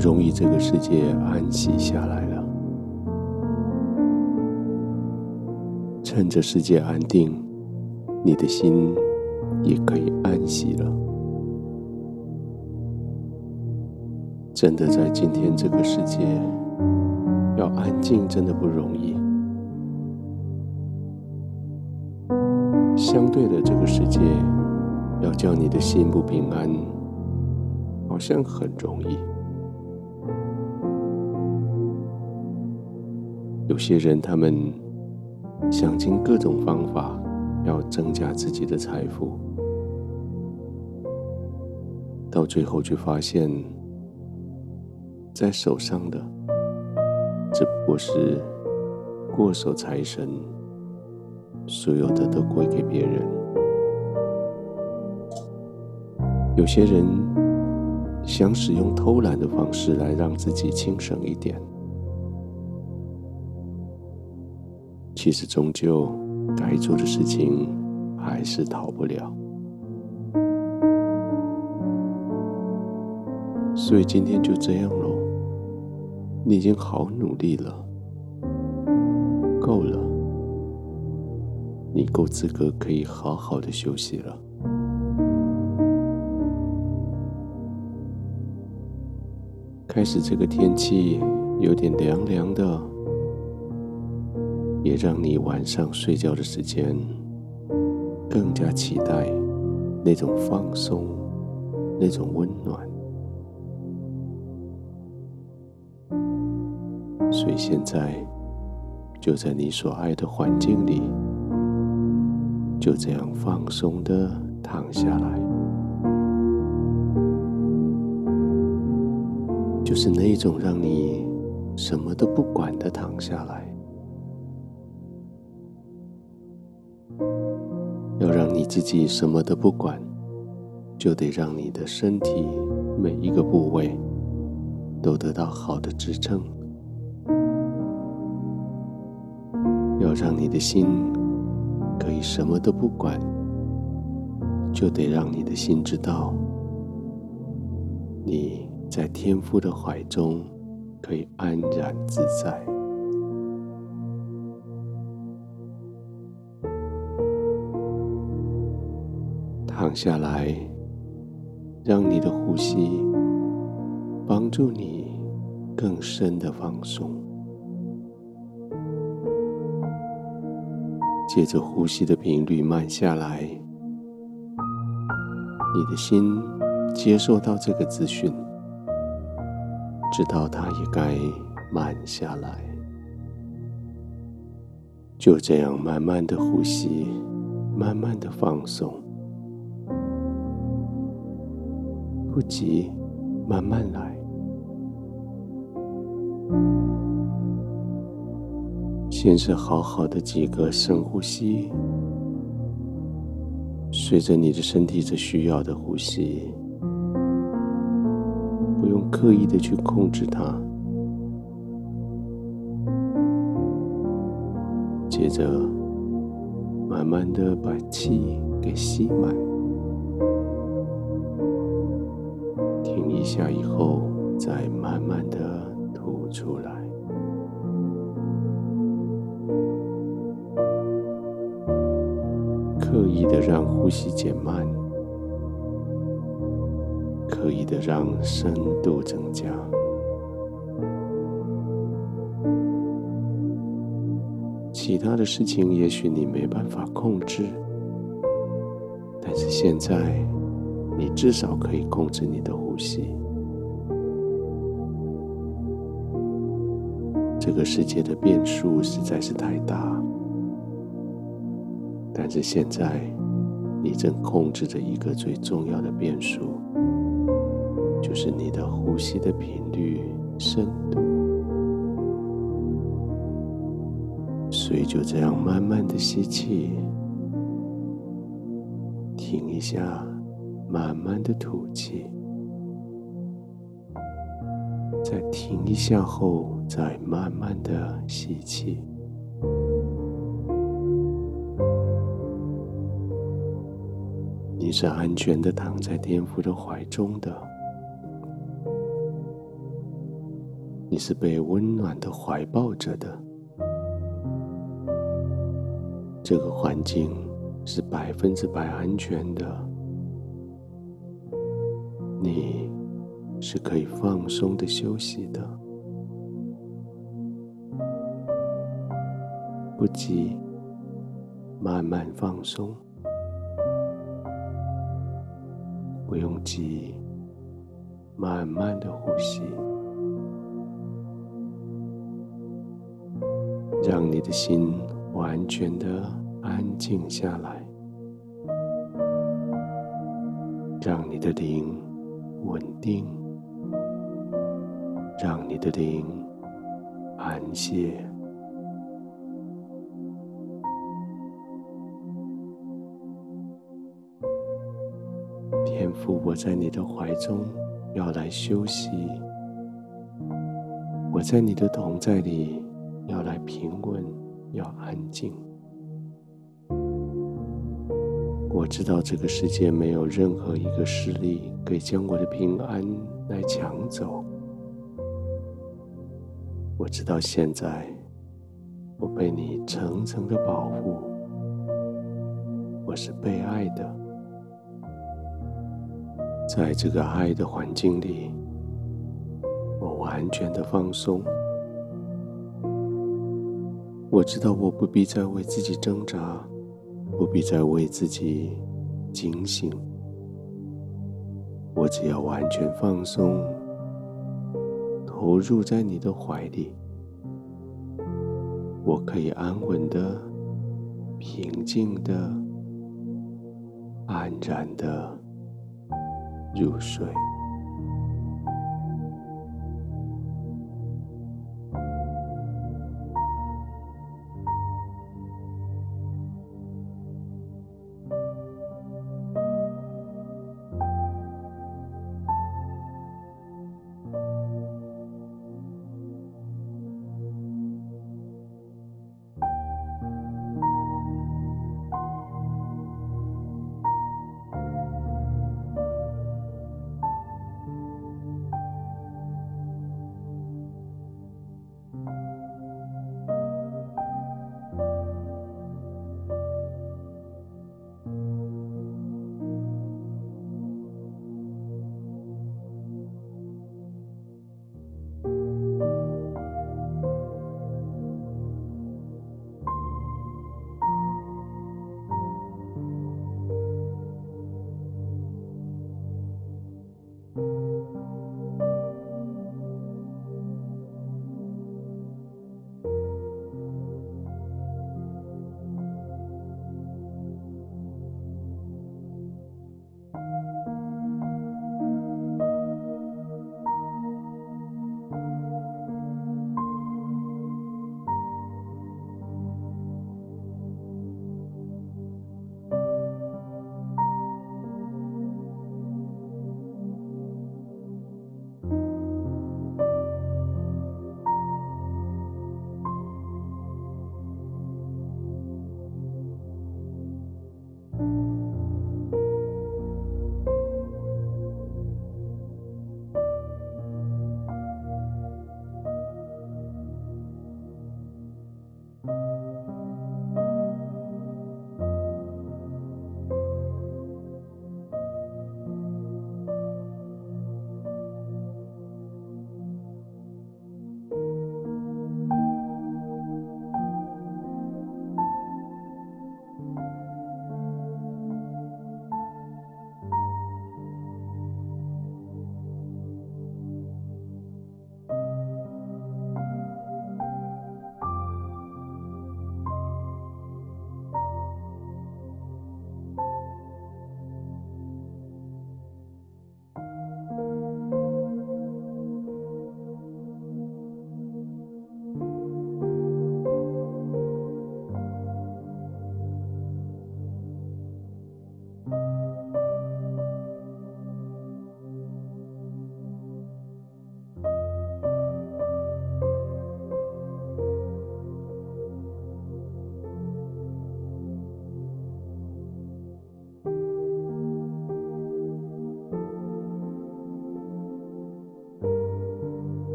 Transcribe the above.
容易这个世界安息下来了。趁着世界安定，你的心也可以安息了。真的，在今天这个世界，要安静真的不容易。相对的，这个世界要叫你的心不平安，好像很容易。有些人，他们想尽各种方法，要增加自己的财富，到最后却发现，在手上的只不过是过手财神。所有的都归给别人。有些人想使用偷懒的方式来让自己轻省一点，其实终究该做的事情还是逃不了。所以今天就这样喽，你已经好努力了，够了。你够资格可以好好的休息了。开始这个天气有点凉凉的，也让你晚上睡觉的时间更加期待那种放松、那种温暖。所以现在就在你所爱的环境里。就这样放松的躺下来，就是那一种让你什么都不管的躺下来。自己什么都不管，就得让你的身体每一个部位都得到好的支撑。要让你的心。可以什么都不管，就得让你的心知道，你在天父的怀中可以安然自在。躺下来，让你的呼吸帮助你更深的放松。借着呼吸的频率慢下来，你的心接受到这个资讯，知道它也该慢下来。就这样慢慢的呼吸，慢慢的放松，不急，慢慢来。先是好好的几个深呼吸，随着你的身体所需要的呼吸，不用刻意的去控制它。接着，慢慢的把气给吸满，一下以后，再慢慢的吐出来。刻意的让呼吸减慢，刻意的让深度增加。其他的事情也许你没办法控制，但是现在你至少可以控制你的呼吸。这个世界的变数实在是太大。但是现在，你正控制着一个最重要的变数，就是你的呼吸的频率、深度。所以就这样慢慢的吸气，停一下，慢慢的吐气，再停一下后，再慢慢的吸气。你是安全的躺在天父的怀中的，你是被温暖的怀抱着的，这个环境是百分之百安全的，你是可以放松的休息的，不急，慢慢放松，不用急，慢慢的呼吸。让你的心完全的安静下来，让你的灵稳定，让你的灵安歇。天父，我在你的怀中要来休息，我在你的同在里。要来平稳，要安静。我知道这个世界没有任何一个势力可以将我的平安来抢走。我知道现在我被你层层的保护，我是被爱的。在这个爱的环境里，我完全的放松。我知道我不必再为自己挣扎，不必再为自己警醒。我只要完全放松，投入在你的怀里，我可以安稳的、平静的、安然的入睡。